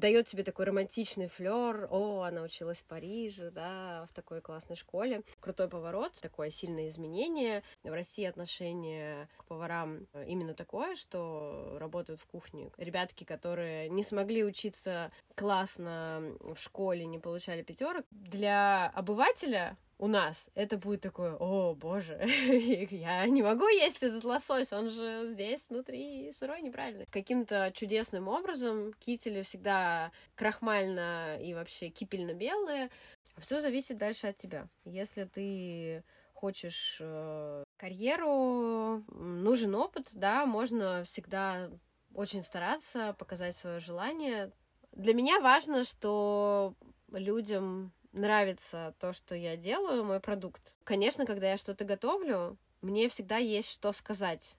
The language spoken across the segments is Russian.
дает тебе такой романтичный флер. О, она училась в Париже, да, в такой классной школе. Крутой поворот, такое сильное изменение. В России отношение к поварам именно такое, что работают в кухне. Ребятки, которые не смогли учиться классно в школе, не получали пятерок. Для обывателя у нас это будет такое, о, боже, я не могу есть этот лосось, он же здесь внутри сырой, неправильный. Каким-то чудесным образом кители всегда крахмально и вообще кипельно-белые. Все зависит дальше от тебя. Если ты хочешь э, карьеру, нужен опыт, да, можно всегда очень стараться показать свое желание. Для меня важно, что людям нравится то, что я делаю, мой продукт. Конечно, когда я что-то готовлю, мне всегда есть что сказать.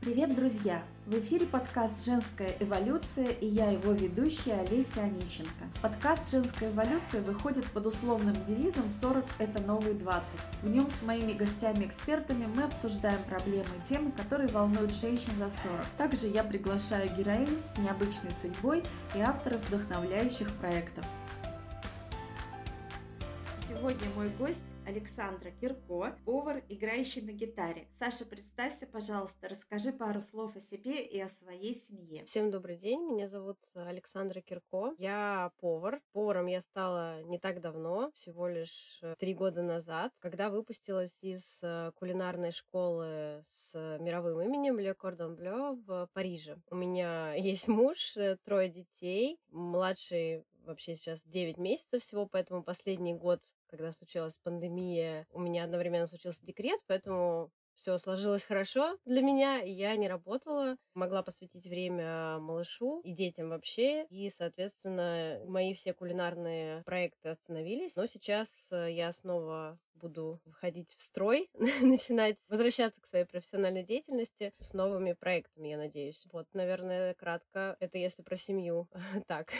Привет, друзья! В эфире подкаст «Женская эволюция» и я его ведущая Олеся Онищенко. Подкаст «Женская эволюция» выходит под условным девизом «40 – это новые 20». В нем с моими гостями-экспертами мы обсуждаем проблемы и темы, которые волнуют женщин за 40. Также я приглашаю героинь с необычной судьбой и авторов вдохновляющих проектов. Сегодня мой гость Александра Кирко, повар, играющий на гитаре. Саша, представься, пожалуйста, расскажи пару слов о себе и о своей семье. Всем добрый день, меня зовут Александра Кирко, я повар. Поваром я стала не так давно, всего лишь э, три года назад, когда выпустилась из э, кулинарной школы с мировым именем Le Cordon Bleu в Париже. У меня есть муж, э, трое детей, младший вообще сейчас 9 месяцев всего, поэтому последний год, когда случилась пандемия, у меня одновременно случился декрет, поэтому все сложилось хорошо для меня, и я не работала, могла посвятить время малышу и детям вообще, и, соответственно, мои все кулинарные проекты остановились, но сейчас э, я снова буду входить в строй, начинать возвращаться к своей профессиональной деятельности с новыми проектами, я надеюсь. Вот, наверное, кратко, это если про семью. так.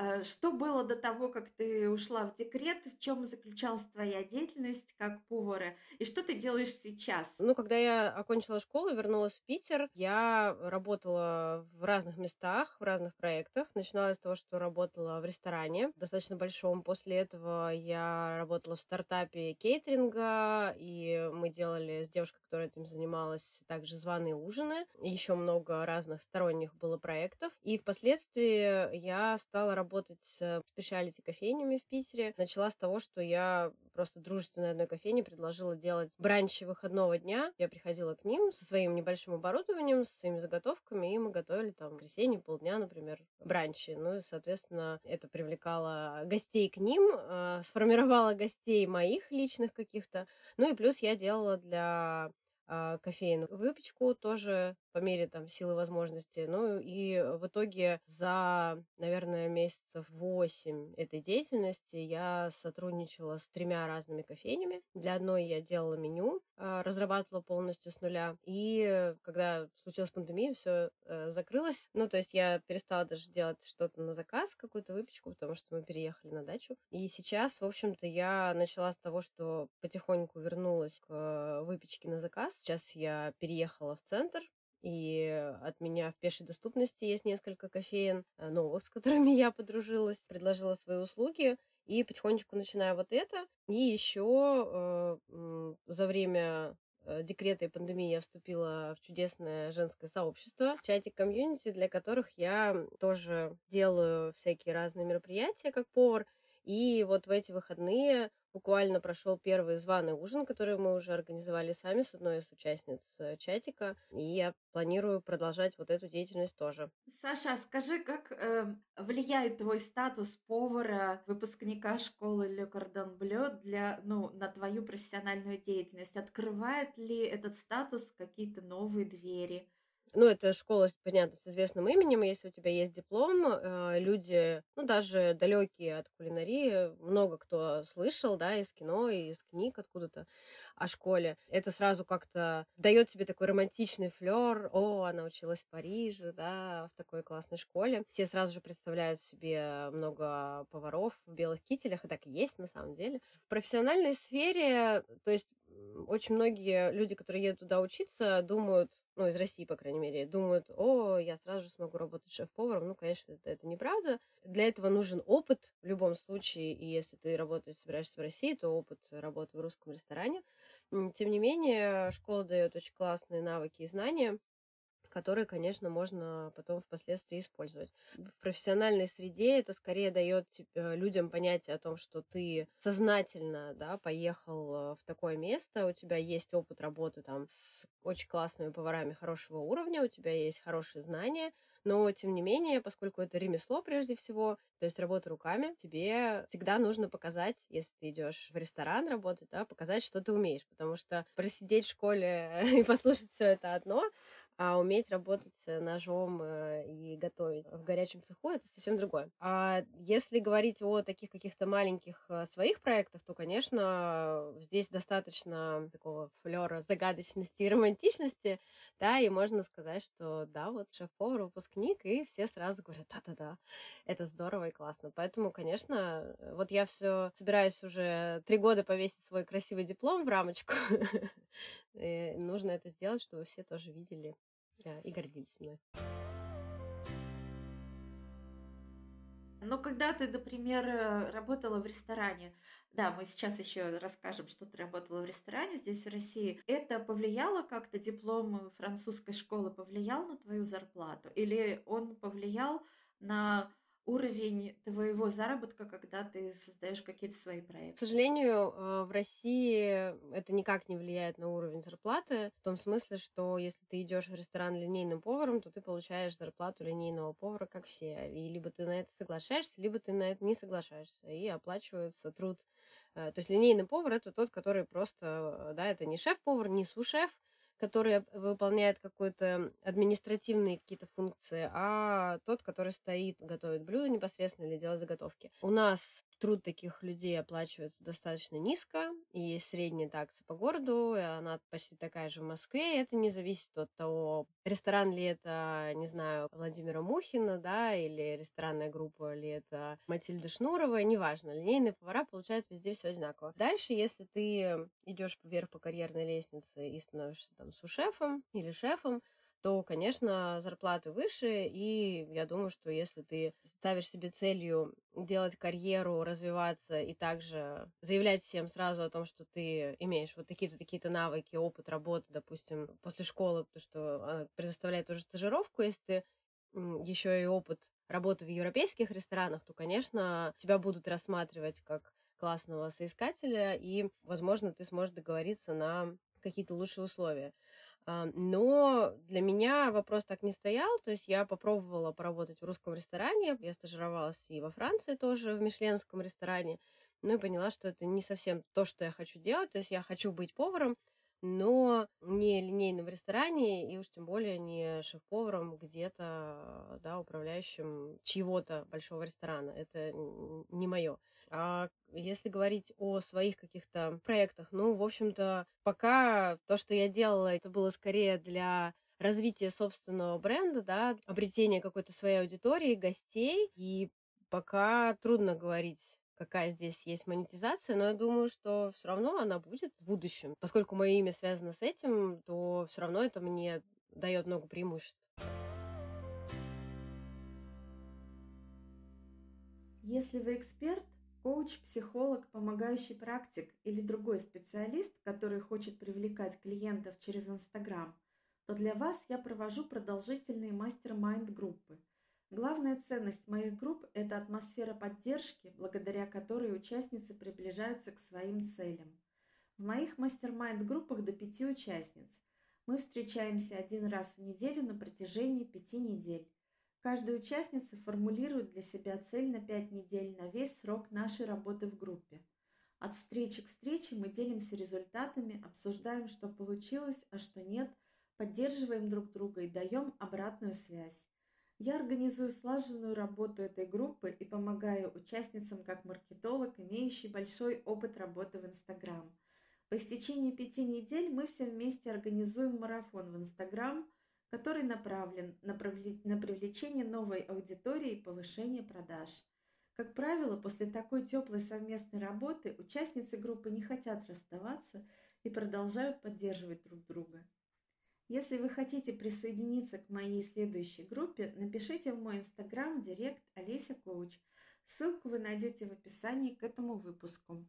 А, что было до того, как ты ушла в декрет? В чем заключалась твоя деятельность как повара? И что ты делаешь сейчас? Ну, когда я окончила школу, вернулась в Питер, я работала в разных местах, в разных проектах. Начинала с того, что работала в ресторане, достаточно большом. После этого я работала в стартапе кейтеринга, и мы делали с девушкой, которая этим занималась, также званые ужины. Еще много разных сторонних было проектов. И впоследствии я стала работать с специалити кофейнями в Питере. Начала с того, что я просто дружественной одной кофейне предложила делать бранчи выходного дня. Я приходила к ним со своим небольшим оборудованием, со своими заготовками, и мы готовили там в воскресенье полдня, например, бранчи. Ну и, соответственно, это привлекало гостей к ним, э, сформировало гостей моих личных каких-то. Ну и плюс я делала для а, кофейную выпечку тоже по мере там силы возможности. Ну и в итоге за, наверное, месяцев 8 этой деятельности я сотрудничала с тремя разными кофейнями. Для одной я делала меню, а, разрабатывала полностью с нуля. И когда случилась пандемия, все э, закрылось. Ну, то есть я перестала даже делать что-то на заказ, какую-то выпечку, потому что мы переехали на дачу. И сейчас, в общем-то, я начала с того, что потихоньку вернулась к выпечке на заказ. Сейчас я переехала в центр, и от меня в пешей доступности есть несколько кофеин э, новых, с которыми я подружилась, предложила свои услуги. И потихонечку начинаю вот это. И еще э, за время э, декрета и пандемии я вступила в чудесное женское сообщество, чатик комьюнити, для которых я тоже делаю всякие разные мероприятия как повар. И вот в эти выходные буквально прошел первый званый ужин, который мы уже организовали сами с одной из участниц э, чатика, и я планирую продолжать вот эту деятельность тоже. Саша, а скажи, как э, влияет твой статус повара, выпускника школы Le Cordon Bleu для, ну, на твою профессиональную деятельность? Открывает ли этот статус какие-то новые двери? Ну, это школа, понятно, с известным именем, если у тебя есть диплом, э, люди, ну, даже далекие от кулинарии, много кто слышал, да, из кино, из книг откуда-то, о школе, это сразу как-то дает тебе такой романтичный флер. О, она училась в Париже, да, в такой классной школе. Все сразу же представляют себе много поваров в белых кителях, и так и есть на самом деле. В профессиональной сфере, то есть очень многие люди, которые едут туда учиться, думают, ну, из России, по крайней мере, думают, о, я сразу же смогу работать шеф-поваром. Ну, конечно, это, это неправда. Для этого нужен опыт в любом случае, и если ты работаешь, собираешься в России, то опыт работы в русском ресторане. Тем не менее, школа дает очень классные навыки и знания, которые, конечно, можно потом впоследствии использовать. В профессиональной среде это скорее дает э, людям понятие о том, что ты сознательно да, поехал э, в такое место, у тебя есть опыт работы там с очень классными поварами хорошего уровня, у тебя есть хорошие знания, но, тем не менее, поскольку это ремесло прежде всего, то есть работа руками, тебе всегда нужно показать, если ты идешь в ресторан работать, да, показать, что ты умеешь, потому что просидеть в школе и послушать все это одно, а уметь работать ножом э, и готовить в горячем цеху это совсем другое. А если говорить о таких каких-то маленьких э, своих проектах, то, конечно, здесь достаточно такого флера загадочности и романтичности, да, и можно сказать, что да, вот шеф-повар, выпускник, и все сразу говорят, да-да-да, это здорово и классно. Поэтому, конечно, вот я все собираюсь уже три года повесить свой красивый диплом в рамочку. Нужно это сделать, чтобы все тоже видели и гордились мной. Но когда ты, например, э, работала в ресторане, да, мы сейчас еще расскажем, что ты работала в ресторане здесь, в России, это повлияло как-то, диплом французской школы повлиял на твою зарплату? Или он повлиял на уровень твоего заработка, когда ты создаешь какие-то свои проекты? К сожалению, э, в России это никак не влияет на уровень зарплаты, в том смысле, что если ты идешь в ресторан линейным поваром, то ты получаешь зарплату линейного повара, как все. И либо ты на это соглашаешься, либо ты на это не соглашаешься, и оплачивается труд. Э, то есть линейный повар это тот, который просто, э, да, это не шеф-повар, не су-шеф, который выполняет какие-то административные какие-то функции, а тот, который стоит, готовит блюдо непосредственно или делает заготовки. У нас труд таких людей оплачивается достаточно низко, и средняя такса по городу, она почти такая же в Москве, это не зависит от того, ресторан ли это, не знаю, Владимира Мухина, да, или ресторанная группа ли это Матильда Шнурова, неважно, линейные повара получают везде все одинаково. Дальше, если ты идешь вверх по карьерной лестнице и становишься там сушефом или шефом, то, конечно, зарплаты выше, и я думаю, что если ты ставишь себе целью делать карьеру, развиваться и также заявлять всем сразу о том, что ты имеешь вот такие-то такие-то навыки, опыт работы, допустим, после школы, потому что она предоставляет тоже стажировку, если ты еще и опыт работы в европейских ресторанах, то, конечно, тебя будут рассматривать как классного соискателя, и, возможно, ты сможешь договориться на какие-то лучшие условия. А, но для меня вопрос так не стоял, то есть я попробовала поработать в русском ресторане, я стажировалась и во Франции тоже в мишленском ресторане, ну и поняла, что это не совсем то, что я хочу делать, то есть я хочу быть поваром, но не линейным в ресторане, и уж тем более не шеф-поваром где-то, да, управляющим чьего-то большого ресторана. Это не мое. А если говорить о своих каких-то проектах, ну, в общем-то, пока то, что я делала, это было скорее для развития собственного бренда, да, обретения какой-то своей аудитории, гостей, и пока трудно говорить какая здесь есть монетизация, но я думаю, что все равно она будет в будущем. Поскольку мое имя связано с этим, то все равно это мне дает много преимуществ. Если вы эксперт, коуч, психолог, помогающий практик или другой специалист, который хочет привлекать клиентов через Инстаграм, то для вас я провожу продолжительные мастер-майнд группы – Главная ценность моих групп – это атмосфера поддержки, благодаря которой участницы приближаются к своим целям. В моих мастер-майнд-группах до пяти участниц. Мы встречаемся один раз в неделю на протяжении пяти недель. Каждая участница формулирует для себя цель на пять недель на весь срок нашей работы в группе. От встречи к встрече мы делимся результатами, обсуждаем, что получилось, а что нет, поддерживаем друг друга и даем обратную связь. Я организую слаженную работу этой группы и помогаю участницам как маркетолог, имеющий большой опыт работы в Инстаграм. По истечении пяти недель мы все вместе организуем марафон в Инстаграм, который направлен на привлечение новой аудитории и повышение продаж. Как правило, после такой теплой совместной работы участницы группы не хотят расставаться и продолжают поддерживать друг друга. Если вы хотите присоединиться к моей следующей группе, напишите в мой инстаграм директ Олеся Коуч. Ссылку вы найдете в описании к этому выпуску.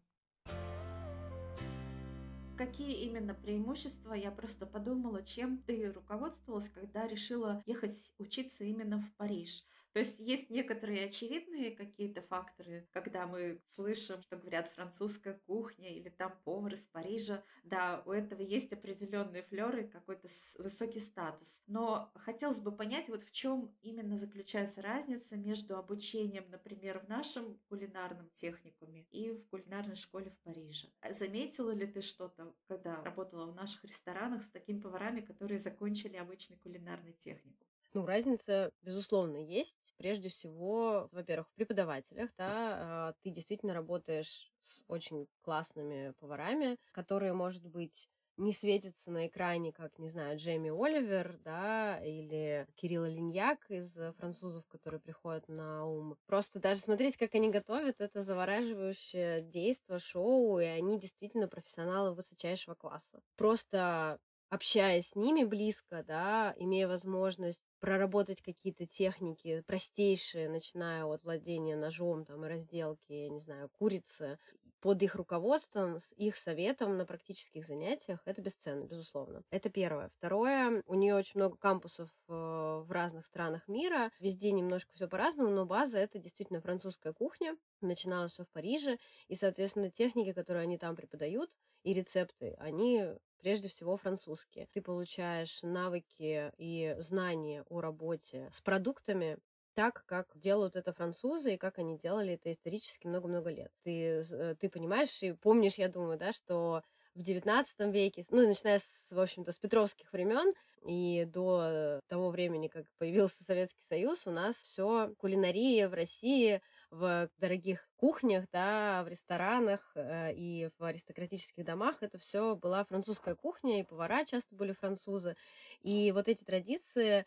Какие именно преимущества, я просто подумала, чем ты руководствовалась, когда решила ехать учиться именно в Париж – то есть есть некоторые очевидные какие-то факторы, когда мы слышим, что говорят французская кухня или там повар из Парижа. Да, у этого есть определенные флеры, какой-то высокий статус. Но хотелось бы понять, вот в чем именно заключается разница между обучением, например, в нашем кулинарном техникуме и в кулинарной школе в Париже. Заметила ли ты что-то, когда работала в наших ресторанах с такими поварами, которые закончили обычный кулинарный техникум? Ну, разница, безусловно, есть. Прежде всего, во-первых, в преподавателях, да, а, ты действительно работаешь с очень классными поварами, которые, может быть, не светятся на экране, как, не знаю, Джейми Оливер, да, или Кирилл Линьяк из французов, которые приходят на ум. Просто даже смотреть, как они готовят, это завораживающее действо, шоу, и они действительно профессионалы высочайшего класса. Просто общаясь с ними близко, да, имея возможность проработать какие-то техники простейшие, начиная от владения ножом там, разделки, я не знаю, курицы, под их руководством, с их советом на практических занятиях, это бесценно, безусловно. Это первое. Второе, у нее очень много кампусов э, в разных странах мира, везде немножко все по-разному, но база это действительно французская кухня, начиналось все в Париже, и, соответственно, техники, которые они там преподают, и рецепты, они прежде всего французские. Ты получаешь навыки и знания о работе с продуктами, так, как делают это французы и как они делали это исторически много-много лет. Ты, э, ты понимаешь и помнишь, я думаю, да, что в XIX веке, ну, начиная с, в общем-то, с петровских времен и до того времени, как появился Советский Союз, у нас все кулинария в России в дорогих кухнях, да, в ресторанах э, и в аристократических домах это все была французская кухня, и повара часто были французы. И вот эти традиции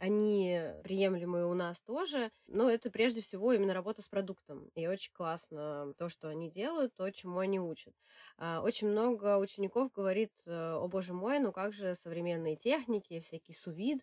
они приемлемые у нас тоже, но это прежде всего именно работа с продуктом. И очень классно то, что они делают, то, чему они учат. А, очень много учеников говорит, э, о боже мой, ну как же современные техники, всякий сувид,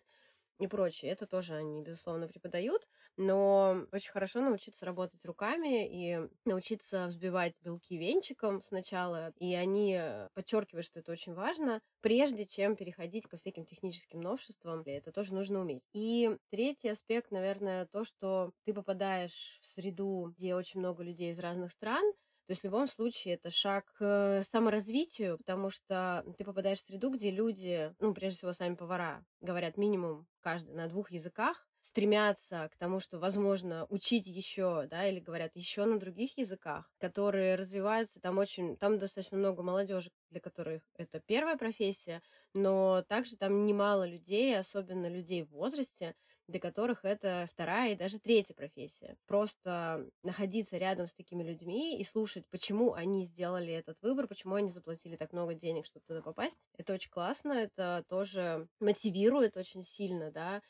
и прочее. Это тоже они, безусловно, преподают, но очень хорошо научиться работать руками и научиться взбивать белки венчиком сначала. И они подчеркивают, что это очень важно, прежде чем переходить ко всяким техническим новшествам. Это тоже нужно уметь. И третий аспект, наверное, то, что ты попадаешь в среду, где очень много людей из разных стран, то есть в любом случае это шаг к саморазвитию, потому что ты попадаешь в среду, где люди, ну, прежде всего, сами повара, говорят минимум каждый на двух языках, стремятся к тому, что, возможно, учить еще, да, или говорят еще на других языках, которые развиваются, там очень, там достаточно много молодежи, для которых это первая профессия, но также там немало людей, особенно людей в возрасте, для которых это вторая и даже третья профессия. Просто находиться рядом с такими людьми и слушать, почему они сделали этот выбор, почему они заплатили так много денег, чтобы туда попасть, это очень классно, это тоже мотивирует очень сильно, да.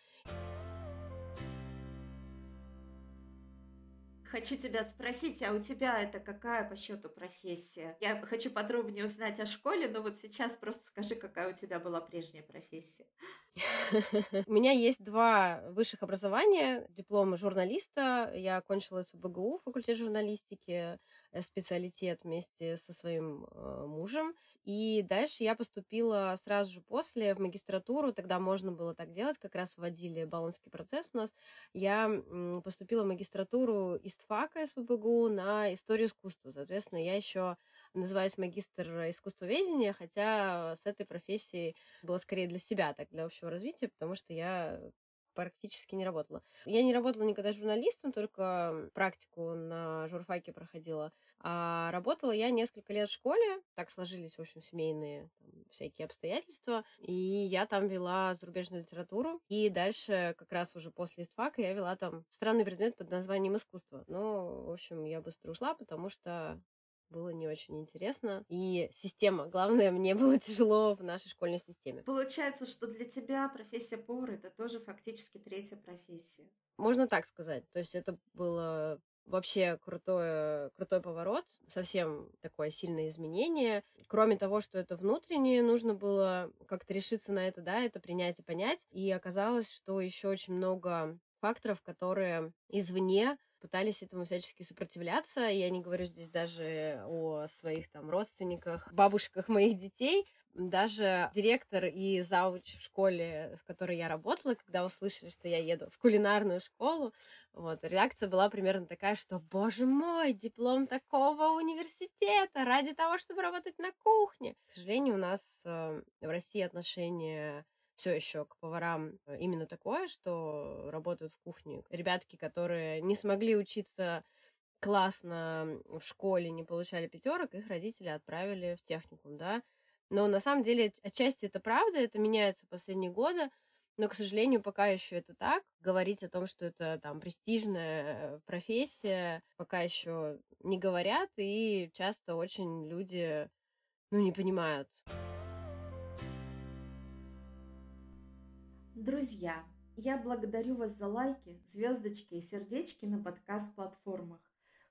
Хочу тебя спросить, а у тебя это какая по счету профессия? Я хочу подробнее узнать о школе, но вот сейчас просто скажи, какая у тебя была прежняя профессия. У меня есть два высших образования, диплом журналиста. Я окончила СУБГУ, факультет журналистики, э, специалитет вместе со своим э, мужем. И дальше я поступила сразу же после в магистратуру, тогда можно было так делать, как раз вводили баллонский процесс у нас. Я поступила в магистратуру ИСТФАКа СВБГУ на историю искусства. Соответственно, я еще называюсь магистр искусствоведения, хотя с этой профессией было скорее для себя, так для общего развития, потому что я практически не работала. Я не работала никогда журналистом, только практику на журфаке проходила. А работала я несколько лет в школе, так сложились, в общем, семейные там, всякие обстоятельства, и я там вела зарубежную литературу, и дальше, как раз уже после истфака, я вела там странный предмет под названием искусство. Но, в общем, я быстро ушла, потому что было не очень интересно. И система, главное, мне было тяжело в нашей школьной системе. Получается, что для тебя профессия повара это тоже фактически третья профессия. Можно так сказать. То есть это было вообще крутой, крутой поворот, совсем такое сильное изменение. Кроме того, что это внутреннее, нужно было как-то решиться на это, да, это принять и понять. И оказалось, что еще очень много факторов, которые извне пытались этому всячески сопротивляться. Я не говорю здесь даже о своих там родственниках, бабушках моих детей. Даже директор и зауч в школе, в которой я работала, когда услышали, что я еду в кулинарную школу, вот, реакция была примерно такая, что, боже мой, диплом такого университета ради того, чтобы работать на кухне. К сожалению, у нас э, в России отношения все еще к поварам э, именно такое, что работают в кухне. Ребятки, которые не смогли учиться классно в школе, не получали пятерок, их родители отправили в техникум, да. Но на самом деле отчасти это правда, это меняется последние годы, но, к сожалению, пока еще это так. Говорить о том, что это там престижная профессия, пока еще не говорят, и часто очень люди, ну, не понимают. Друзья, я благодарю вас за лайки, звездочки и сердечки на подкаст-платформах.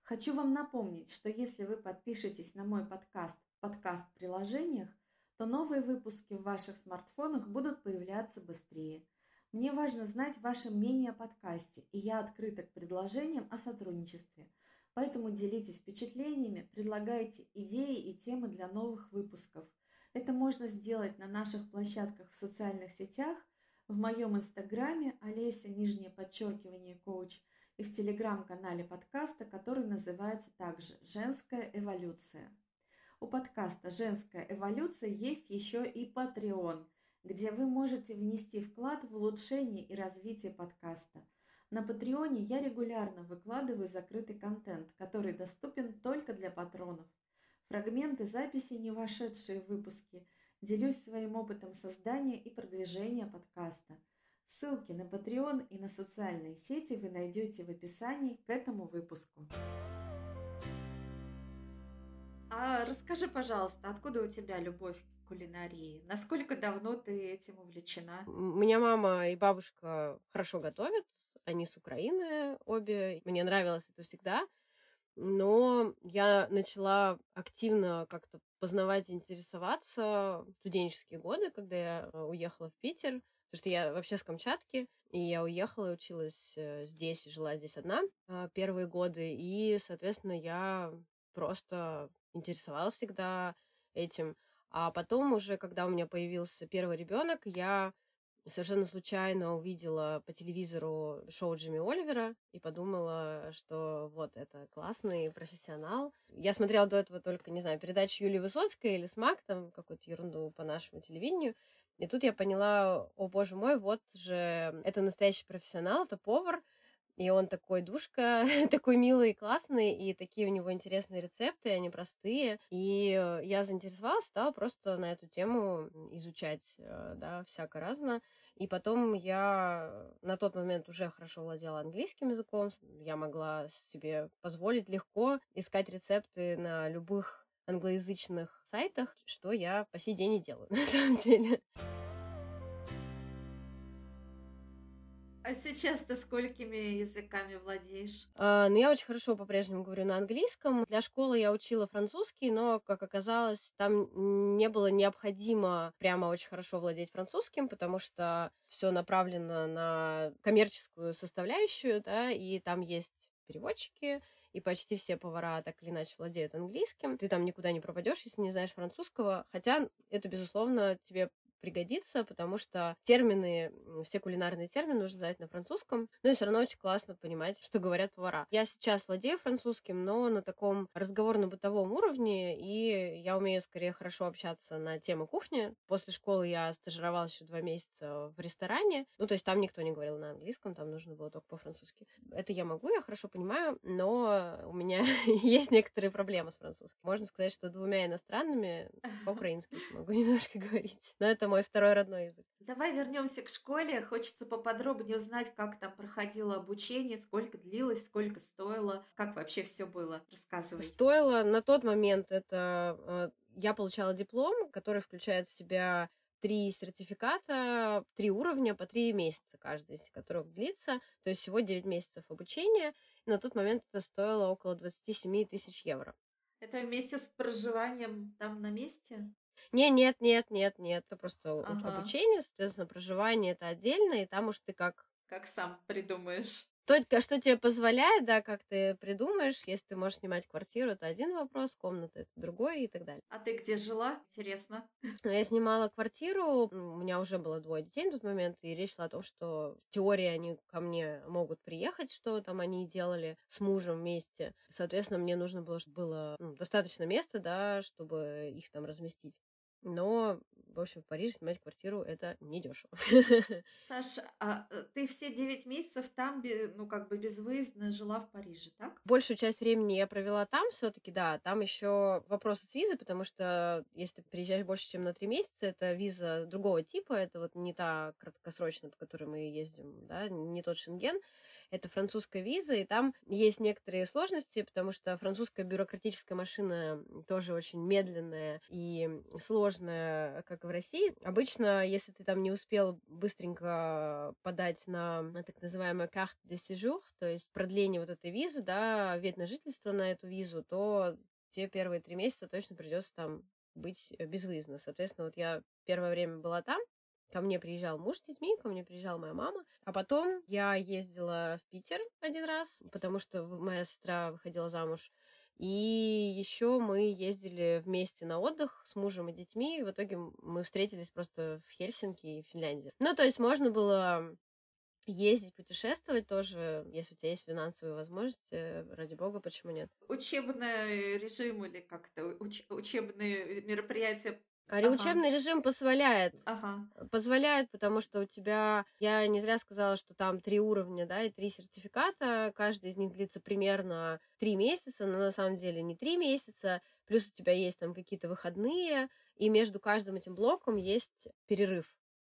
Хочу вам напомнить, что если вы подпишетесь на мой подкаст в подкаст-приложениях, то новые выпуски в ваших смартфонах будут появляться быстрее. Мне важно знать ваше мнение о подкасте, и я открыта к предложениям о сотрудничестве. Поэтому делитесь впечатлениями, предлагайте идеи и темы для новых выпусков. Это можно сделать на наших площадках в социальных сетях – в моем инстаграме Олеся, нижнее подчеркивание, коуч, и в телеграм-канале подкаста, который называется также «Женская эволюция». У подкаста «Женская эволюция» есть еще и Patreon, где вы можете внести вклад в улучшение и развитие подкаста. На Патреоне я регулярно выкладываю закрытый контент, который доступен только для патронов. Фрагменты записей, не вошедшие в выпуски – Делюсь своим опытом создания и продвижения подкаста. Ссылки на Patreon и на социальные сети вы найдете в описании к этому выпуску. А расскажи, пожалуйста, откуда у тебя любовь к кулинарии? Насколько давно ты этим увлечена? У меня мама и бабушка хорошо готовят. Они с Украины обе. Мне нравилось это всегда. Но я начала активно как-то познавать и интересоваться в студенческие годы, когда я э, уехала в Питер, потому что я вообще с Камчатки, и я уехала и училась э, здесь, жила здесь одна э, первые годы, и, соответственно, я просто интересовалась всегда этим. А потом уже, когда у меня появился первый ребенок, я совершенно случайно увидела по телевизору шоу Джимми Оливера и подумала, что вот это классный профессионал. Я смотрела до этого только, не знаю, передачу Юлии Высоцкой или СМАК, там какую-то ерунду по нашему телевидению. И тут я поняла, о боже мой, вот же это настоящий профессионал, это повар, и он такой душка, такой милый и классный, и такие у него интересные рецепты, они простые. И я заинтересовалась, стала просто на эту тему изучать, э, да, всяко разно. И потом я на тот момент уже хорошо владела английским языком. Я могла себе позволить легко искать рецепты на любых англоязычных сайтах, что я по сей день и делаю, на самом деле. А сейчас ты сколькими языками владеешь? А, ну, я очень хорошо по-прежнему говорю на английском. Для школы я учила французский, но, как оказалось, там не было необходимо прямо очень хорошо владеть французским, потому что все направлено на коммерческую составляющую, да, и там есть переводчики, и почти все повара так или иначе владеют английским. Ты там никуда не пропадешь, если не знаешь французского. Хотя это, безусловно, тебе пригодится, потому что термины, все кулинарные термины нужно знать на французском, но и все равно очень классно понимать, что говорят повара. Я сейчас владею французским, но на таком разговорно-бытовом уровне, и я умею скорее хорошо общаться на тему кухни. После школы я стажировалась еще два месяца в ресторане, ну, то есть там никто не говорил на английском, там нужно было только по-французски. Это я могу, я хорошо понимаю, но у меня есть некоторые проблемы с французским. Можно сказать, что двумя иностранными по-украински могу немножко говорить. Но это мой второй родной язык. Давай вернемся к школе. Хочется поподробнее узнать, как там проходило обучение, сколько длилось, сколько стоило, как вообще все было. Рассказывай. Стоило на тот момент это э, я получала диплом, который включает в себя три сертификата, три уровня по три месяца каждый из которых длится. То есть всего 9 месяцев обучения. И на тот момент это стоило около 27 тысяч евро. Это вместе с проживанием там на месте? Не, нет, нет, нет, нет. Это просто ага. обучение, соответственно, проживание это отдельно, и там уж ты как... Как сам придумаешь. Только что тебе позволяет, да, как ты придумаешь, если ты можешь снимать квартиру, это один вопрос, комната это другой и так далее. А ты где жила? Интересно. Ну, я снимала квартиру, у меня уже было двое детей на тот момент, и речь шла о том, что в теории они ко мне могут приехать, что там они делали с мужем вместе. Соответственно, мне нужно было, чтобы было ну, достаточно места, да, чтобы их там разместить. Но, в общем, в Париже снимать квартиру это недешево. Саша, а э, ты все 9 месяцев там, ну, как бы безвыездно жила в Париже, так? Большую часть времени я провела там все-таки, да. Там еще вопрос с визой, потому что если ты приезжаешь больше, чем на 3 месяца, это виза другого типа, это вот не та краткосрочная, по которой мы ездим, да, не тот шенген это французская виза, и там есть некоторые сложности, потому что французская бюрократическая машина тоже очень медленная и сложная, как и в России. Обычно, если ты там не успел быстренько подать на, на так называемую carte de séjour, то есть продление вот этой визы, да, вид на жительство на эту визу, то тебе первые три месяца точно придется там быть безвыездно. Соответственно, вот я первое время была там, Ко мне приезжал муж с детьми, ко мне приезжала моя мама. А потом я ездила в Питер один раз, потому что моя сестра выходила замуж. И еще мы ездили вместе на отдых с мужем и детьми. И в итоге мы встретились просто в Хельсинки и в Финляндии. Ну, то есть можно было ездить, путешествовать тоже, если у тебя есть финансовые возможности, ради бога, почему нет? Учебный режим или как-то уч- учебные мероприятия а ага. учебный режим позволяет. Ага. Позволяет, потому что у тебя, я не зря сказала, что там три уровня, да, и три сертификата, каждый из них длится примерно три месяца, но на самом деле не три месяца, плюс у тебя есть там какие-то выходные, и между каждым этим блоком есть перерыв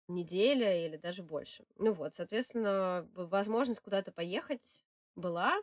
неделя или даже больше. Ну вот, соответственно, возможность куда-то поехать была,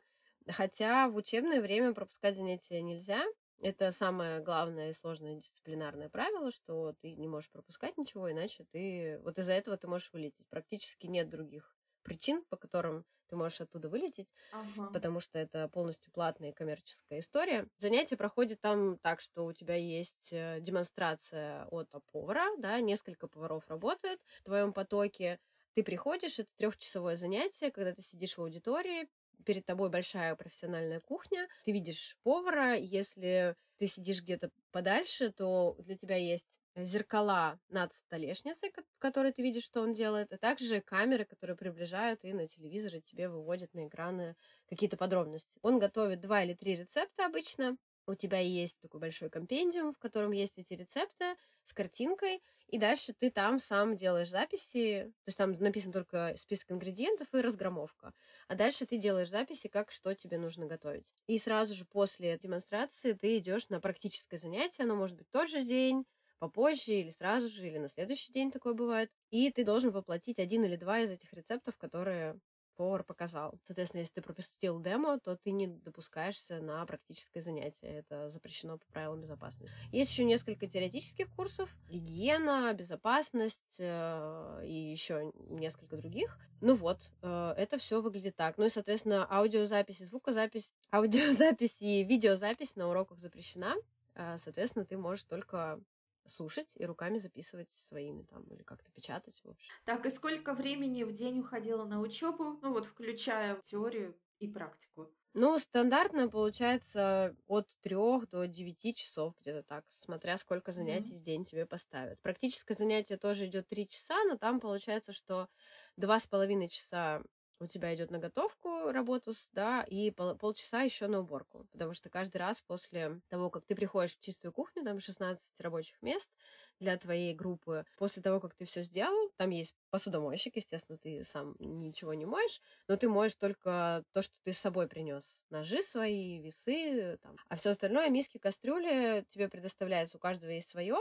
хотя в учебное время пропускать занятия нельзя, это самое главное и сложное дисциплинарное правило, что ты не можешь пропускать ничего, иначе ты... Вот из-за этого ты можешь вылететь. Практически нет других причин, по которым ты можешь оттуда вылететь, ага. потому что это полностью платная коммерческая история. Занятие проходит там так, что у тебя есть э, демонстрация от повара, да, несколько поваров работают в твоем потоке. Ты приходишь, это трехчасовое занятие, когда ты сидишь в аудитории, перед тобой большая профессиональная кухня, ты видишь повара, если ты сидишь где-то подальше, то для тебя есть зеркала над столешницей, в которой ты видишь, что он делает, а также камеры, которые приближают и на телевизоре тебе выводят на экраны какие-то подробности. Он готовит два или три рецепта обычно, у тебя есть такой большой компендиум, в котором есть эти рецепты с картинкой, и дальше ты там сам делаешь записи, то есть там написан только список ингредиентов и разгромовка, а дальше ты делаешь записи, как что тебе нужно готовить. И сразу же после демонстрации ты идешь на практическое занятие, оно может быть тот же день, попозже или сразу же, или на следующий день такое бывает. И ты должен воплотить один или два из этих рецептов, которые повар показал. Соответственно, если ты пропустил демо, то ты не допускаешься на практическое занятие. Это запрещено по правилам безопасности. Есть еще несколько теоретических курсов. Гигиена, безопасность э, и еще несколько других. Ну вот, э, это все выглядит так. Ну и, соответственно, аудиозапись и звукозапись, аудиозапись и видеозапись на уроках запрещена. Э, соответственно, ты можешь только слушать и руками записывать своими там или как-то печатать, в общем. Так, и сколько времени в день уходило на учебу, ну вот включая теорию и практику? Ну, стандартно получается от трех до девяти часов, где-то так, смотря сколько занятий mm-hmm. в день тебе поставят. Практическое занятие тоже идет три часа, но там получается, что два с половиной часа у тебя идет на готовку работу, да, и пол, полчаса еще на уборку. Потому что каждый раз после того, как ты приходишь в чистую кухню, там 16 рабочих мест для твоей группы, после того, как ты все сделал, там есть посудомойщик, естественно, ты сам ничего не моешь, но ты моешь только то, что ты с собой принес. Ножи свои, весы, там. А все остальное, миски, кастрюли тебе предоставляется, у каждого есть свое,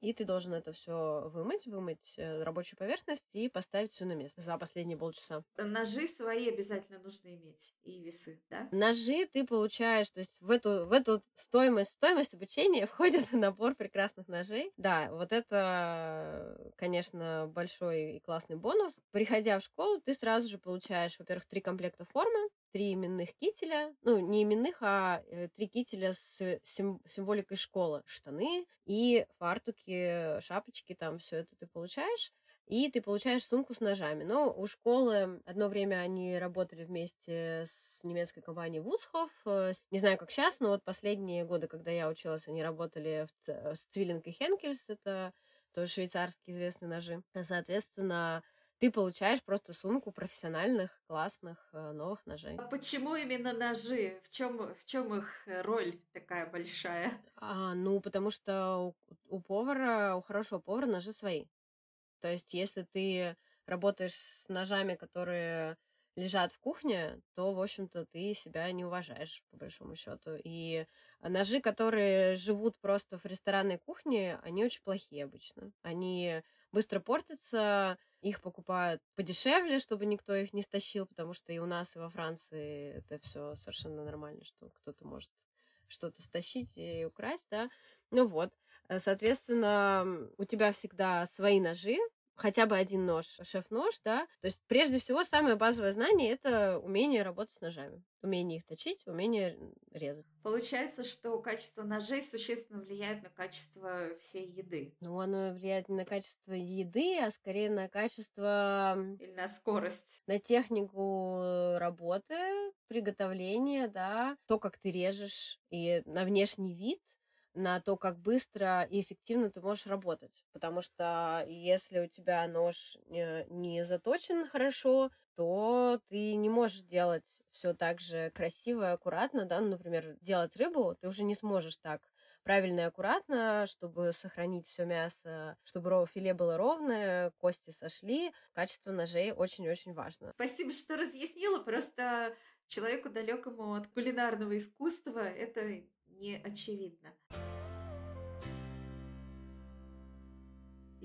и ты должен это все вымыть, вымыть э, рабочую поверхность и поставить все на место за последние полчаса. Ножи свои обязательно нужно иметь и весы, да? Ножи ты получаешь, то есть в эту, в эту стоимость, стоимость обучения входит набор прекрасных ножей. Да, вот это, конечно, большой и классный бонус. Приходя в школу, ты сразу же получаешь, во-первых, три комплекта формы, три именных кителя, ну, не именных, а э, три кителя с сим- символикой школы. Штаны и фартуки, шапочки, там все это ты получаешь. И ты получаешь сумку с ножами. Но у школы одно время они работали вместе с немецкой компанией Вусхоф. Э, не знаю, как сейчас, но вот последние годы, когда я училась, они работали в, с Цвиллинг и Хенкельс. Это тоже швейцарские известные ножи. Соответственно, ты получаешь просто сумку профессиональных, классных, э, новых ножей. А почему именно ножи? В чем, в чем их роль такая большая? А, ну, потому что у, у повара, у хорошего повара ножи свои. То есть, если ты работаешь с ножами, которые лежат в кухне, то, в общем-то, ты себя не уважаешь, по большому счету. И ножи, которые живут просто в ресторанной кухне, они очень плохие обычно. Они быстро портятся, их покупают подешевле, чтобы никто их не стащил, потому что и у нас, и во Франции это все совершенно нормально, что кто-то может что-то стащить и украсть, да. Ну вот, э, соответственно, у тебя всегда свои ножи, хотя бы один нож, шеф-нож, да. То есть, прежде всего, самое базовое знание – это умение работать с ножами. Умение их точить, умение резать. Получается, что качество ножей существенно влияет на качество всей еды. Ну, оно влияет не на качество еды, а скорее на качество... Или на скорость. На технику работы, приготовления, да, то, как ты режешь, и на внешний вид – на то, как быстро и эффективно ты можешь работать. Потому что если у тебя нож не заточен хорошо, то ты не можешь делать все так же красиво и аккуратно, да, ну, например, делать рыбу ты уже не сможешь так правильно и аккуратно, чтобы сохранить все мясо, чтобы филе было ровное, кости сошли. Качество ножей очень-очень важно. Спасибо, что разъяснила. Просто человеку далекому от кулинарного искусства это не очевидно.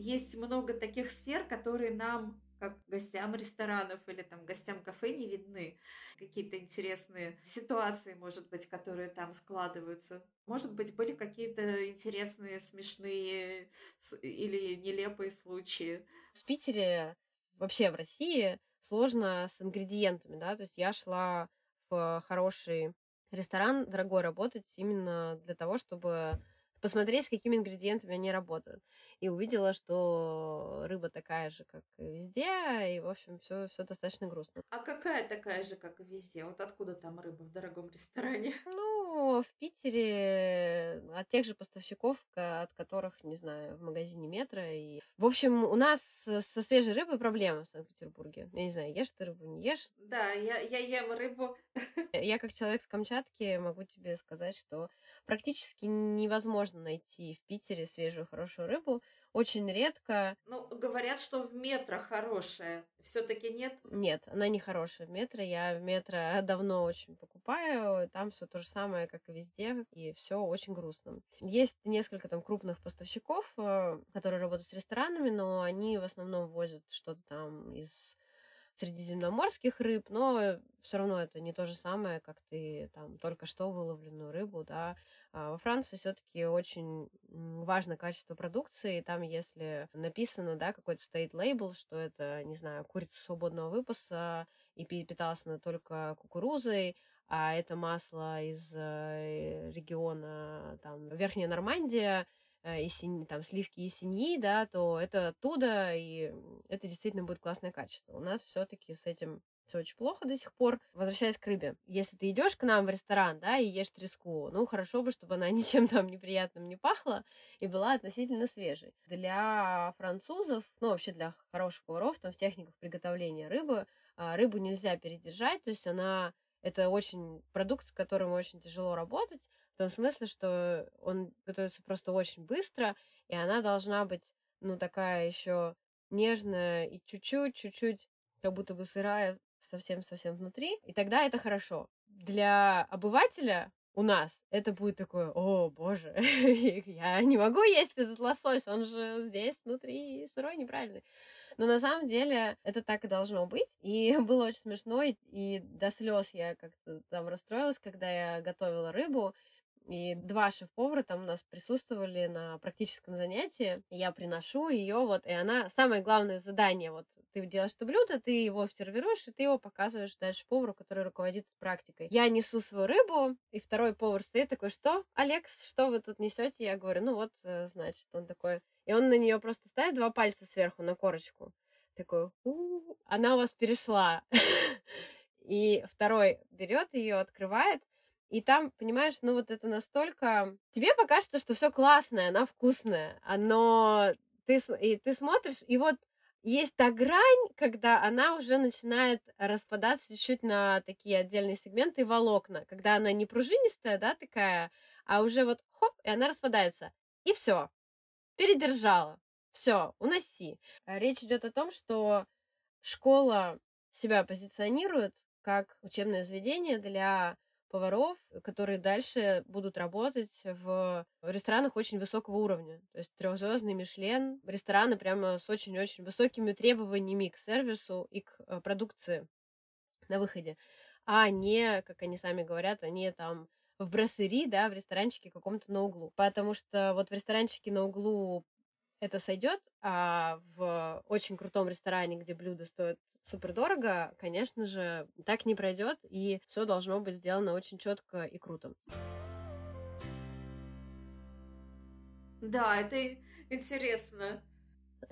Есть много таких сфер, которые нам как гостям ресторанов или там гостям кафе не видны. Какие-то интересные ситуации, может быть, которые там складываются. Может быть, были какие-то интересные, смешные или нелепые случаи. В Питере, вообще в России, сложно с ингредиентами, да, то есть я шла в хороший ресторан дорогой работать именно для того, чтобы посмотреть, с какими ингредиентами они работают. И увидела, что рыба такая же, как и везде, и, в общем, все, все достаточно грустно. А какая такая же, как и везде? Вот откуда там рыба в дорогом ресторане? Ну, в Питере от тех же поставщиков, от которых, не знаю, в магазине метро. И... В общем, у нас со свежей рыбой проблемы в Санкт-Петербурге. Я не знаю, ешь ты рыбу, не ешь? Да, я, я ем рыбу. Я как человек с Камчатки могу тебе сказать, что практически невозможно найти в Питере свежую хорошую рыбу. Очень редко. Ну, говорят, что в метро хорошая. Все-таки нет? Нет, она не хорошая в метро. Я в метро давно очень покупаю. Там все то же самое, как и везде. И все очень грустно. Есть несколько там крупных поставщиков, э, которые работают с ресторанами, но они в основном возят что-то там из средиземноморских рыб, но все равно это не то же самое, как ты там только что выловленную рыбу, да. А во Франции все-таки очень важно качество продукции, и там, если написано, да, какой-то стоит лейбл, что это, не знаю, курица свободного выпаса и питалась она только кукурузой, а это масло из э, региона там Верхняя Нормандия, Э, и синь, там сливки и синьи, да, то это оттуда, и это действительно будет классное качество. У нас все-таки с этим все очень плохо до сих пор. Возвращаясь к рыбе. Если ты идешь к нам в ресторан, да, и ешь треску, ну, хорошо бы, чтобы она ничем там неприятным не пахла и была относительно свежей. Для французов, ну, вообще для хороших поваров, там, в техниках приготовления рыбы, а, рыбу нельзя передержать, то есть она это очень продукт, с которым очень тяжело работать, в том смысле, что он готовится просто очень быстро, и она должна быть, ну, такая еще нежная и чуть-чуть, чуть-чуть, как будто бы сырая совсем-совсем внутри, и тогда это хорошо. Для обывателя у нас, это будет такое, о, боже, я не могу есть этот лосось, он же здесь внутри сырой, неправильный. Но на самом деле это так и должно быть. И было очень смешно, и до слез я как-то там расстроилась, когда я готовила рыбу. И два шеф-повара там у нас присутствовали на практическом занятии. Я приношу ее, вот, и она, самое главное задание, вот, ты делаешь это блюдо, ты его сервируешь, и ты его показываешь дальше повару, который руководит практикой. Я несу свою рыбу, и второй повар стоит такой, что, Алекс, что вы тут несете? Я говорю, ну вот, э, значит, он такой. И он на нее просто ставит два пальца сверху на корочку. Такой, у она у вас перешла. И второй берет ее, открывает, и там, понимаешь, ну вот это настолько... Тебе покажется, что все классное, она вкусная, но ты, и ты смотришь, и вот есть та грань, когда она уже начинает распадаться чуть-чуть на такие отдельные сегменты и волокна, когда она не пружинистая, да, такая, а уже вот хоп, и она распадается. И все. Передержала. Все, уноси. Речь идет о том, что школа себя позиционирует как учебное заведение для поваров, которые дальше будут работать в ресторанах очень высокого уровня. То есть трехзвездный Мишлен, рестораны прямо с очень-очень высокими требованиями к сервису и к э, продукции на выходе, а не, как они сами говорят, они там в брассери, да, в ресторанчике каком-то на углу. Потому что вот в ресторанчике на углу это сойдет, а в очень крутом ресторане, где блюда стоят супер дорого, конечно же, так не пройдет, и все должно быть сделано очень четко и круто. Да, это интересно.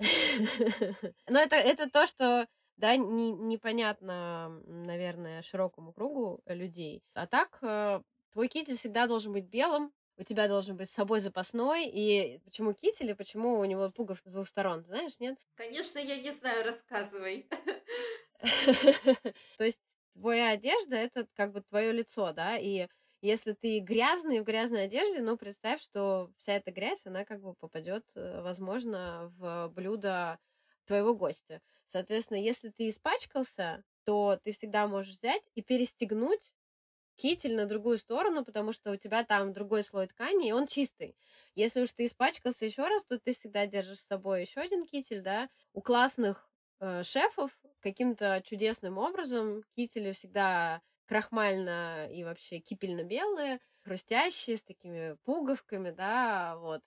Но это, это то, что да, не, непонятно, наверное, широкому кругу людей. А так, э, твой китель всегда должен быть белым, у тебя должен быть с собой запасной, и почему китель, и почему у него пуговка с двух сторон, знаешь, нет? Конечно, я не знаю, рассказывай. То есть твоя одежда — это как бы твое лицо, да, и если ты грязный в грязной одежде, ну, представь, что вся эта грязь, она как бы попадет, э, возможно, в блюдо твоего гостя. Соответственно, если ты испачкался, то ты всегда можешь взять и перестегнуть китель на другую сторону, потому что у тебя там другой слой ткани, и он чистый. Если уж ты испачкался еще раз, то ты всегда держишь с собой еще один китель, да. У классных э, шефов каким-то чудесным образом кители всегда крахмально и вообще кипельно-белые, хрустящие, с такими пуговками, да, вот.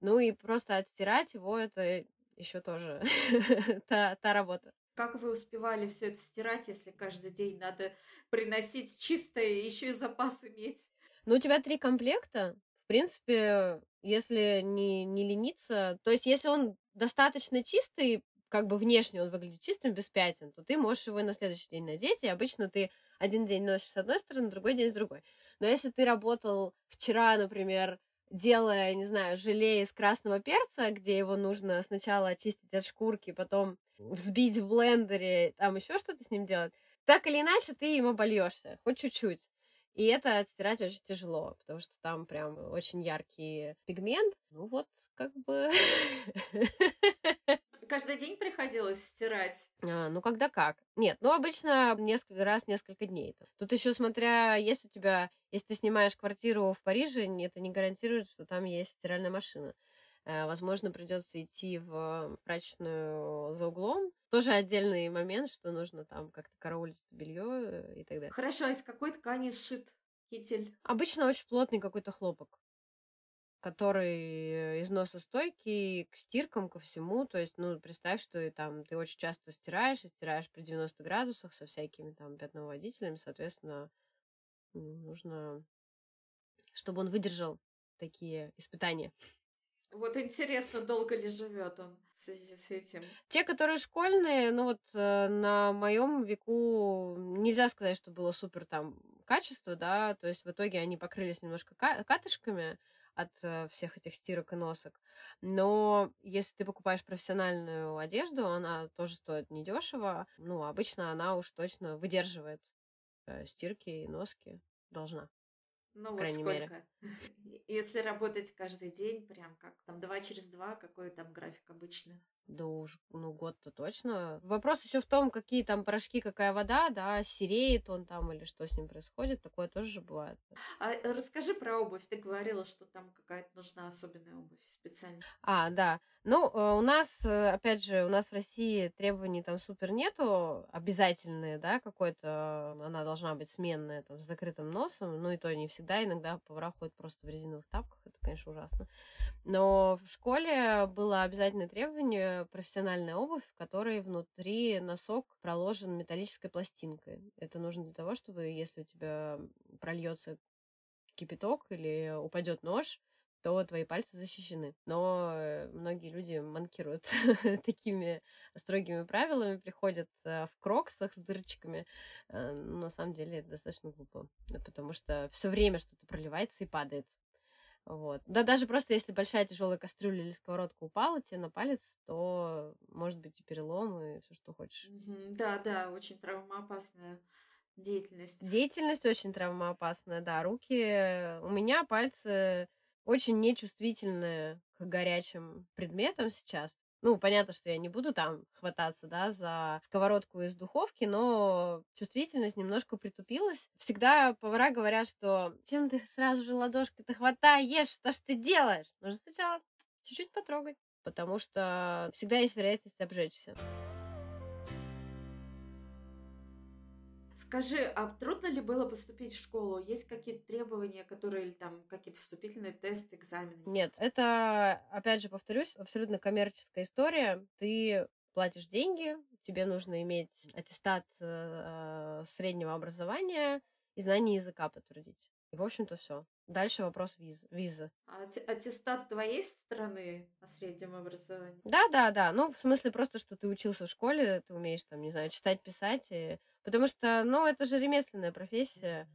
Ну и просто отстирать его, это еще тоже та, та работа. Как вы успевали все это стирать, если каждый день надо приносить чистое еще и запас иметь? Ну, у тебя три комплекта. В принципе, если не, не лениться, то есть если он достаточно чистый, как бы внешне он выглядит чистым, без пятен, то ты можешь его и на следующий день надеть, и обычно ты один день носишь с одной стороны, другой день с другой. Но если ты работал вчера, например, делая, не знаю, желе из красного перца, где его нужно сначала очистить от шкурки, потом взбить в блендере, там еще что-то с ним делать, так или иначе ты им обольешься, хоть чуть-чуть. И это отстирать очень тяжело, потому что там прям очень яркий пигмент. Ну вот, как бы... Каждый день приходилось стирать? А, ну, когда как. Нет, ну, обычно несколько раз, несколько дней. Тут еще смотря, есть у тебя, если ты снимаешь квартиру в Париже, это не гарантирует, что там есть стиральная машина. Э, возможно, придется идти в прачечную за углом. Тоже отдельный момент, что нужно там как-то караулить белье э, и так далее. Хорошо, а из какой ткани сшит китель? Обычно очень плотный какой-то хлопок который износостойкий к стиркам, ко всему. То есть, ну, представь, что и там ты очень часто стираешь, и стираешь при 90 градусах со всякими там пятноводителями, соответственно, нужно, чтобы он выдержал такие испытания. Вот интересно, долго ли живет он в связи с этим? Те, которые школьные, ну вот э, на моем веку нельзя сказать, что было супер там качество, да, то есть в итоге они покрылись немножко катышками от э, всех этих стирок и носок. Но если ты покупаешь профессиональную одежду, она тоже стоит недешево. Ну, обычно она уж точно выдерживает э, стирки и носки. Должна. Ну вот сколько? Мере. Если работать каждый день, прям как там два через два, какой там график обычно? Да уж, ну, год-то точно. Вопрос еще в том, какие там порошки, какая вода, да, сереет он там или что с ним происходит. Такое тоже же бывает. А э, расскажи про обувь. Ты говорила, что там какая-то нужна особенная обувь специальная. А, да. Ну, э, у нас, э, опять же, у нас в России требований там супер нету, обязательные, да, какой-то, она должна быть сменная, там, с закрытым носом, ну, и то не всегда, иногда повара ходят просто в резиновых тапках, это, конечно, ужасно. Но в школе было обязательное требование профессиональная обувь, в которой внутри носок проложен металлической пластинкой. Это нужно для того, чтобы, если у тебя прольется кипяток или упадет нож, то твои пальцы защищены. Но э, многие люди манкируют такими строгими правилами, приходят э, в кроксах с дырочками. Э, на самом деле это достаточно глупо, потому что все время что-то проливается и падает. Вот. Да даже просто если большая тяжелая кастрюля или сковородка упала тебе на палец, то может быть и перелом, и все, что хочешь. Да, да, очень травмоопасная деятельность. Деятельность очень травмоопасная, да. Руки... У меня пальцы очень нечувствительные к горячим предметам сейчас. Ну, понятно, что я не буду там хвататься, да, за сковородку из духовки, но чувствительность немножко притупилась. Всегда повара говорят, что чем ты сразу же ладошкой-то хватаешь, что ж ты делаешь? Нужно сначала чуть-чуть потрогать, потому что всегда есть вероятность обжечься. Скажи, а трудно ли было поступить в школу? Есть какие-то требования, которые или там какие-то вступительные тесты, экзамены? Нет, это, опять же, повторюсь, абсолютно коммерческая история. Ты платишь деньги, тебе нужно иметь аттестат э, среднего образования и знание языка подтвердить. И, в общем-то, все. Дальше вопрос визы. визы. А аттестат твоей страны о среднем образовании? Да, да, да. Ну, в смысле просто, что ты учился в школе, ты умеешь там, не знаю, читать, писать. И... Потому что, ну, это же ремесленная профессия.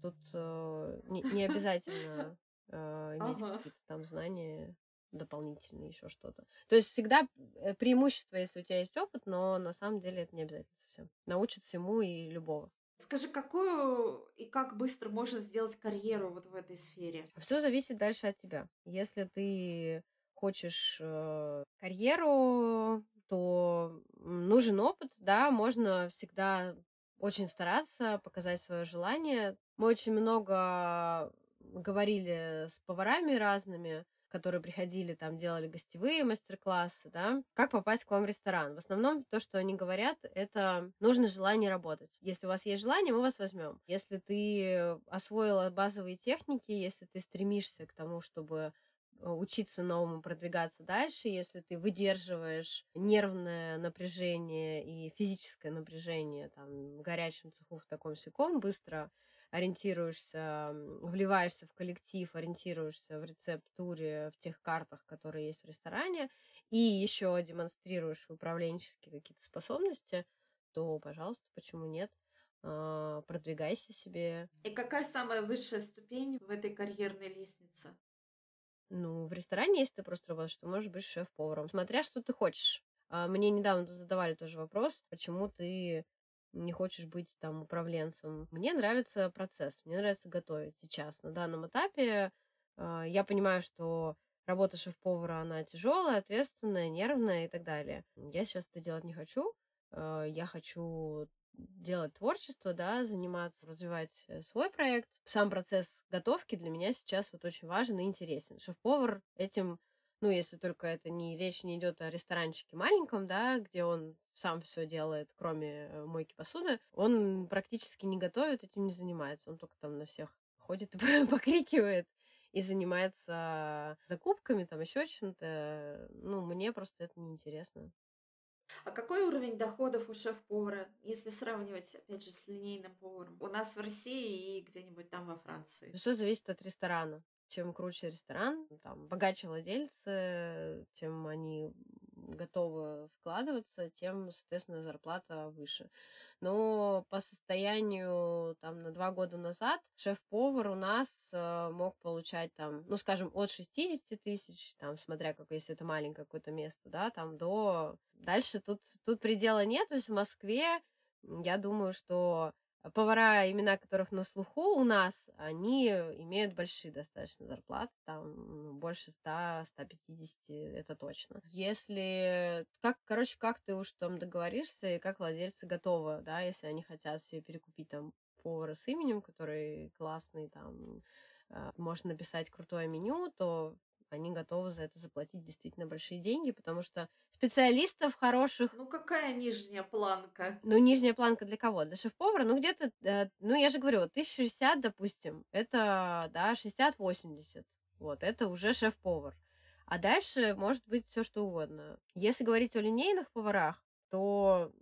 Тут э, не, не обязательно э, иметь ага. какие-то там знания дополнительные, еще что-то. То есть всегда э, преимущество, если у тебя есть опыт, но на самом деле это не обязательно совсем. Научат всему и любого. Скажи, какую и как быстро можно сделать карьеру вот в этой сфере? Все зависит дальше от тебя. Если ты хочешь э, карьеру, то нужен опыт, да, можно всегда очень стараться показать свое желание. Мы очень много говорили с поварами разными, которые приходили, там, делали гостевые мастер-классы, да, как попасть к вам в ресторан. В основном то, что они говорят, это нужно желание работать. Если у вас есть желание, мы вас возьмем. Если ты освоила базовые техники, если ты стремишься к тому, чтобы э, учиться новому, продвигаться дальше, если ты выдерживаешь нервное напряжение и физическое напряжение там, в горячем цеху в таком секом, быстро ориентируешься, вливаешься в коллектив, ориентируешься в рецептуре, в тех картах, которые есть в ресторане, и еще демонстрируешь управленческие какие-то способности, то, пожалуйста, почему нет? А, продвигайся себе. И какая самая высшая ступень в этой карьерной лестнице? Ну, в ресторане, если ты просто работаешь, ты можешь быть шеф-поваром. Смотря, что ты хочешь. А, мне недавно задавали тоже вопрос, почему ты не хочешь быть там управленцем. Мне нравится процесс, мне нравится готовить сейчас. На данном этапе э, я понимаю, что работа шеф-повара, она тяжелая, ответственная, нервная и так далее. Я сейчас это делать не хочу. Э, я хочу делать творчество, да, заниматься, развивать э, свой проект. Сам процесс готовки для меня сейчас вот очень важен и интересен. Шеф-повар этим ну, если только это не речь не идет о ресторанчике маленьком, да, где он сам все делает, кроме э, мойки посуды, он практически не готовит, этим не занимается. Он только там на всех ходит и покрикивает и занимается закупками, там еще чем-то. Ну, мне просто это неинтересно. А какой уровень доходов у шеф-повара, если сравнивать, опять же, с линейным поваром? У нас в России и где-нибудь там во Франции. Все зависит от ресторана чем круче ресторан, там, богаче владельцы, чем они готовы вкладываться, тем, соответственно, зарплата выше. Но по состоянию там на два года назад шеф-повар у нас э, мог получать там, ну, скажем, от 60 тысяч, там, смотря как, если это маленькое какое-то место, да, там, до... Дальше тут, тут предела нет, то есть в Москве, я думаю, что повара, имена которых на слуху у нас, они имеют большие достаточно зарплаты, там ну, больше 100-150, это точно. Если, как, короче, как ты уж там договоришься, и как владельцы готовы, да, если они хотят себе перекупить там повара с именем, который классный, там, а, можно написать крутое меню, то они готовы за это заплатить действительно большие деньги, потому что специалистов хороших... Ну, какая нижняя планка? Ну, нижняя планка для кого? Для шеф-повара? Ну, где-то, э, ну, я же говорю, 1060, допустим, это, да, 60-80. Вот, это уже шеф-повар. А дальше может быть все что угодно. Если говорить о линейных поварах, то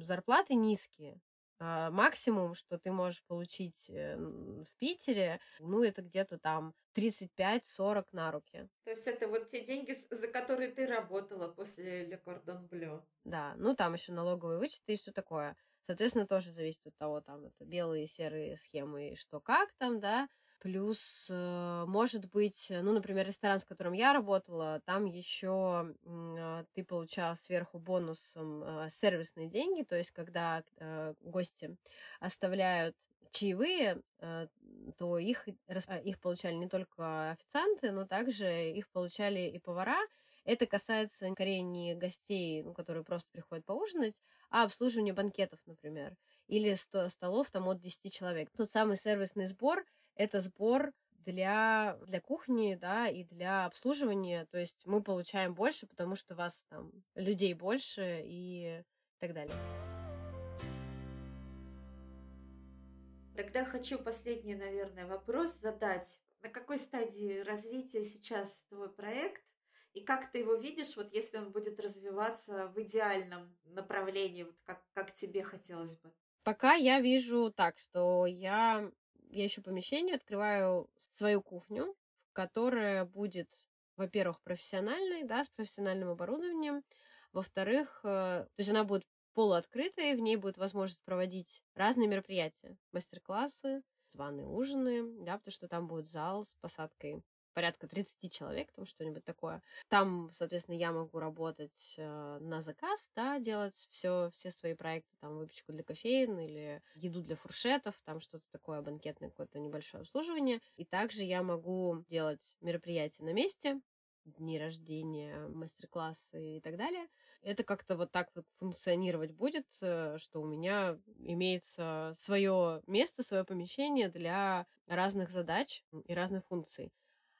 зарплаты низкие. А, максимум, что ты можешь получить э, в Питере, ну, это где-то там 35-40 на руки. То есть это вот те деньги, за которые ты работала после Le Cordon Bleu. Да, ну, там еще налоговые вычеты и все такое. Соответственно, тоже зависит от того, там, это белые, серые схемы, что как там, да. Плюс, э, может быть, ну, например, ресторан, в котором я работала, там еще а, ты получал сверху бонусом а, сервисные деньги, то есть когда э, гости оставляют чаевые, э, то их, их получали не только официанты, но также их получали и повара. Это касается скорее не гостей, ну, которые просто приходят поужинать, а обслуживания банкетов, например, или столов там от 10 человек. Тот самый сервисный сбор – это сбор для, для кухни, да, и для обслуживания. То есть мы получаем больше, потому что вас там людей больше и так далее. Тогда хочу последний, наверное, вопрос задать. На какой стадии развития сейчас твой проект? И как ты его видишь, вот если он будет развиваться в идеальном направлении, вот как, как тебе хотелось бы? Пока я вижу так, что я я ищу помещение, открываю свою кухню, которая будет, во-первых, профессиональной, да, с профессиональным оборудованием, во-вторых, э, то есть она будет полуоткрытая, в ней будет возможность проводить разные мероприятия, мастер-классы, званые ужины, да, потому что там будет зал с посадкой порядка 30 человек, там что-нибудь такое. Там, соответственно, я могу работать э, на заказ, да, делать все, все свои проекты, там, выпечку для кофеин или еду для фуршетов, там что-то такое банкетное, какое-то небольшое обслуживание. И также я могу делать мероприятия на месте, дни рождения, мастер-классы и так далее. Это как-то вот так вот функционировать будет, э, что у меня имеется свое место, свое помещение для разных задач и разных функций.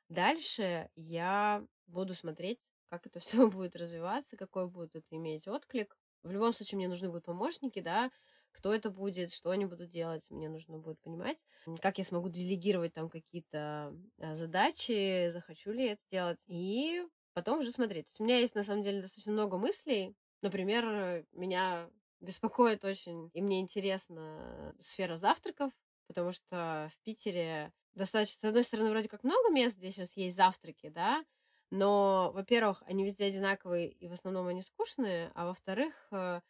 Дальше я буду смотреть, как это все будет развиваться, какой будет это иметь отклик. В любом случае мне нужны будут помощники, да, кто это будет, что они будут делать, мне нужно будет понимать, как я смогу делегировать там какие-то а, задачи, захочу ли это делать, и потом уже смотреть. У меня есть на самом деле достаточно много мыслей. Например, меня беспокоит очень, и мне интересна сфера завтраков, потому что в Питере достаточно, с одной стороны, вроде как много мест, где сейчас есть завтраки, да, но, во-первых, они везде одинаковые, и в основном они скучные, а во-вторых, э,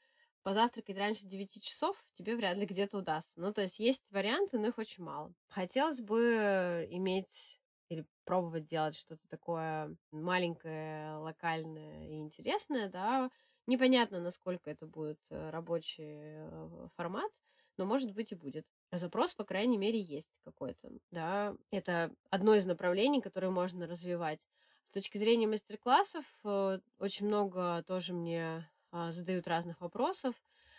позавтракать раньше 9 часов тебе вряд ли где-то удастся. Ну, то есть есть варианты, но их очень мало. Хотелось бы иметь или пробовать делать что-то такое маленькое, локальное и интересное, да. Непонятно, насколько это будет э, рабочий э, формат, но может быть и будет. Запрос, по крайней мере, есть какой-то, да. Это одно из направлений, которое можно развивать. С точки зрения мастер-классов, э, очень много тоже мне а, задают разных вопросов.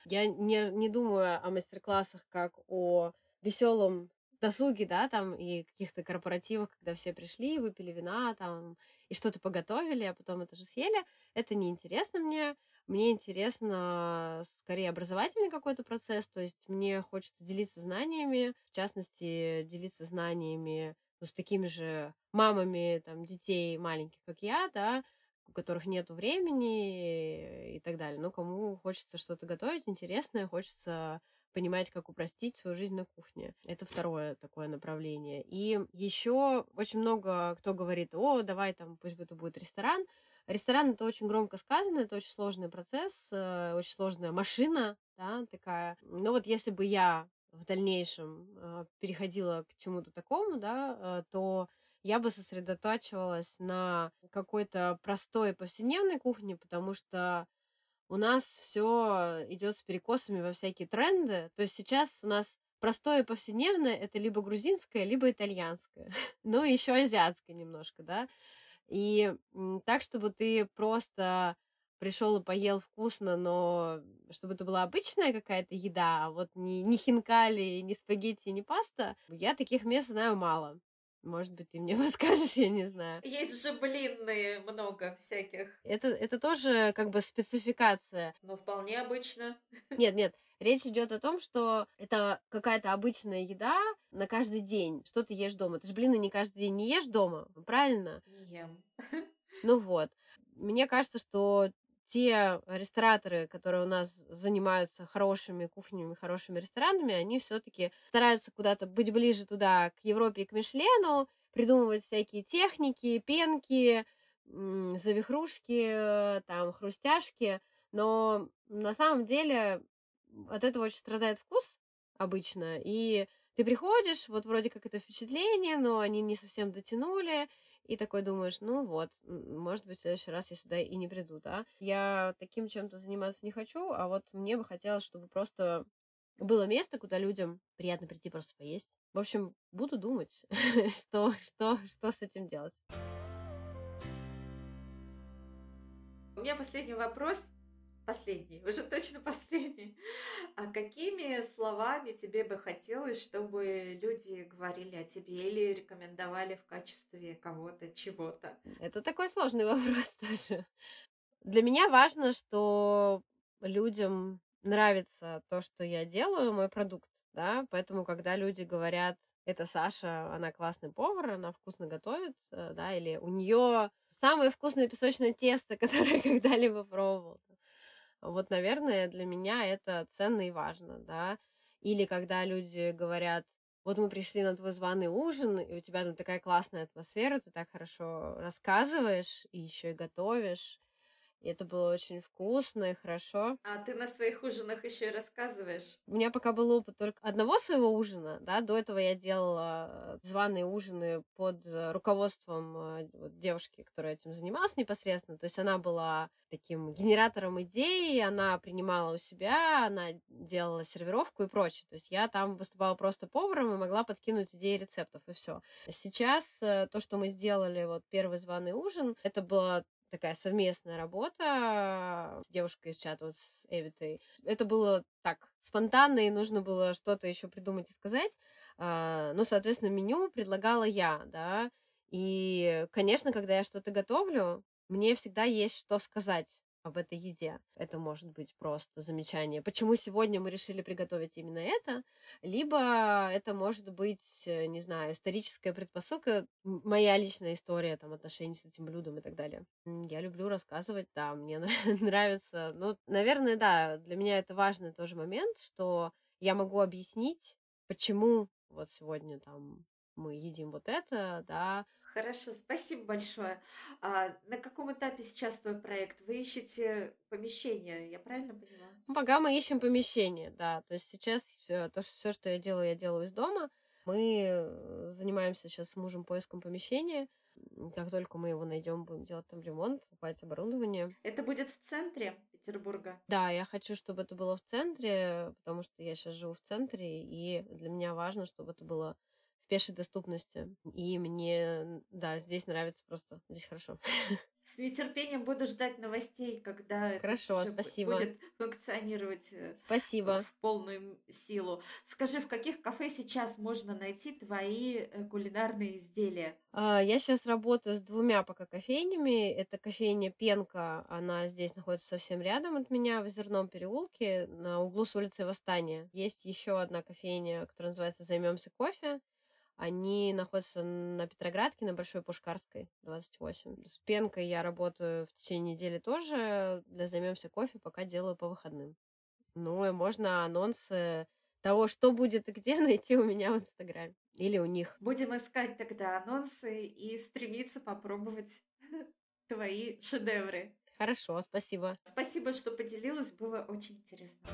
Я не, не думаю о мастер-классах как о веселом досуге, да, там, и каких-то корпоративах, когда все пришли, выпили вина, там, и что-то поготовили, а потом это же съели. Это неинтересно мне. Мне интересно скорее образовательный какой-то процесс, то есть мне хочется делиться знаниями, в частности, делиться знаниями ну, с такими же мамами там, детей маленьких, как я, да, у которых нет времени и так далее. Но кому хочется что-то готовить интересное, хочется понимать, как упростить свою жизнь на кухне. Это второе такое направление. И еще очень много кто говорит, о, давай там, пусть это будет ресторан, Ресторан это очень громко сказано, это очень сложный процесс, э, очень сложная машина, да, такая. Но вот если бы я в дальнейшем э, переходила к чему-то такому, да, э, то я бы сосредотачивалась на какой-то простой повседневной кухне, потому что у нас все идет с перекосами во всякие тренды. То есть сейчас у нас простое повседневное это либо грузинское, либо итальянское. ну, еще азиатское немножко, да. И так, чтобы ты просто пришел и поел вкусно, но чтобы это была обычная какая-то еда, а вот не, не хинкали, не спагетти, не паста, я таких мест знаю мало. Может быть, ты мне подскажешь, я не знаю. Есть же блинные много всяких. Это, это тоже как бы спецификация. Но вполне обычно. Нет, нет. Речь идет о том, что это какая-то обычная еда на каждый день. Что ты ешь дома? Ты же блины не каждый день не ешь дома, правильно? Не ем. Ну вот. Мне кажется, что те рестораторы, которые у нас занимаются хорошими кухнями, хорошими ресторанами, они все-таки стараются куда-то быть ближе туда, к Европе и к Мишлену, придумывать всякие техники, пенки, завихрушки, там, хрустяшки. Но на самом деле от этого очень страдает вкус обычно. И ты приходишь, вот вроде как это впечатление, но они не совсем дотянули, и такой думаешь, ну вот, может быть, в следующий раз я сюда и не приду, да. Я таким чем-то заниматься не хочу, а вот мне бы хотелось, чтобы просто было место, куда людям приятно прийти просто поесть. В общем, буду думать, что, что, что с этим делать. У меня последний вопрос последний, уже точно последний. А какими словами тебе бы хотелось, чтобы люди говорили о тебе или рекомендовали в качестве кого-то, чего-то? Это такой сложный вопрос тоже. Для меня важно, что людям нравится то, что я делаю, мой продукт, да, поэтому, когда люди говорят, это Саша, она классный повар, она вкусно готовит, э, да, или у нее самое вкусное песочное тесто, которое я когда-либо пробовал. Вот, наверное, для меня это ценно и важно, да. Или когда люди говорят, вот мы пришли на твой званый ужин, и у тебя там такая классная атмосфера, ты так хорошо рассказываешь и еще и готовишь. И это было очень вкусно и хорошо. А ты на своих ужинах еще и рассказываешь? У меня пока был опыт только одного своего ужина, да, до этого я делала званые ужины под руководством э, девушки, которая этим занималась непосредственно. То есть она была таким генератором идей, она принимала у себя, она делала сервировку и прочее. То есть я там выступала просто поваром и могла подкинуть идеи рецептов, и все. Сейчас э, то, что мы сделали, вот первый званый ужин, это было такая совместная работа с девушкой из чата, вот с Эвитой. Это было так спонтанно, и нужно было что-то еще придумать и сказать. А, ну, соответственно, меню предлагала я, да. И, конечно, когда я что-то готовлю, мне всегда есть что сказать об этой еде. Это может быть просто замечание, почему сегодня мы решили приготовить именно это, либо это может быть, э, не знаю, историческая предпосылка, моя личная история там отношений с этим блюдом и так далее. Я люблю рассказывать, да, мне нравится. Ну, наверное, да, для меня это важный тоже момент, что я могу объяснить, почему вот сегодня там мы едим вот это, да, Хорошо, спасибо большое. А на каком этапе сейчас твой проект? Вы ищете помещение, я правильно поняла? Пока мы ищем помещение, да. То есть сейчас то, все, что я делаю, я делаю из дома. Мы э, занимаемся сейчас с мужем поиском помещения. Как только мы его найдем, будем делать там ремонт, покупать оборудование. Это будет в центре Петербурга? Да, я хочу, чтобы это было в центре, потому что я сейчас живу в центре, и для меня важно, чтобы это было пешей доступности. И мне, да, здесь нравится просто, здесь хорошо. С нетерпением буду ждать новостей, когда Хорошо, это спасибо. будет функционировать э, спасибо. в полную силу. Скажи, в каких кафе сейчас можно найти твои э, кулинарные изделия? А, я сейчас работаю с двумя пока кофейнями. Это кофейня Пенка, она здесь находится совсем рядом от меня, в Озерном переулке, на углу с улицы Восстания. Есть еще одна кофейня, которая называется «Займемся кофе». Они находятся на Петроградке, на Большой Пушкарской, 28. С пенкой я работаю в течение недели тоже. Для займемся кофе, пока делаю по выходным. Ну, и можно анонсы того, что будет и где, найти у меня в Инстаграме. Или у них. Будем искать тогда анонсы и стремиться попробовать твои шедевры. Хорошо, спасибо. Спасибо, что поделилась, было очень интересно.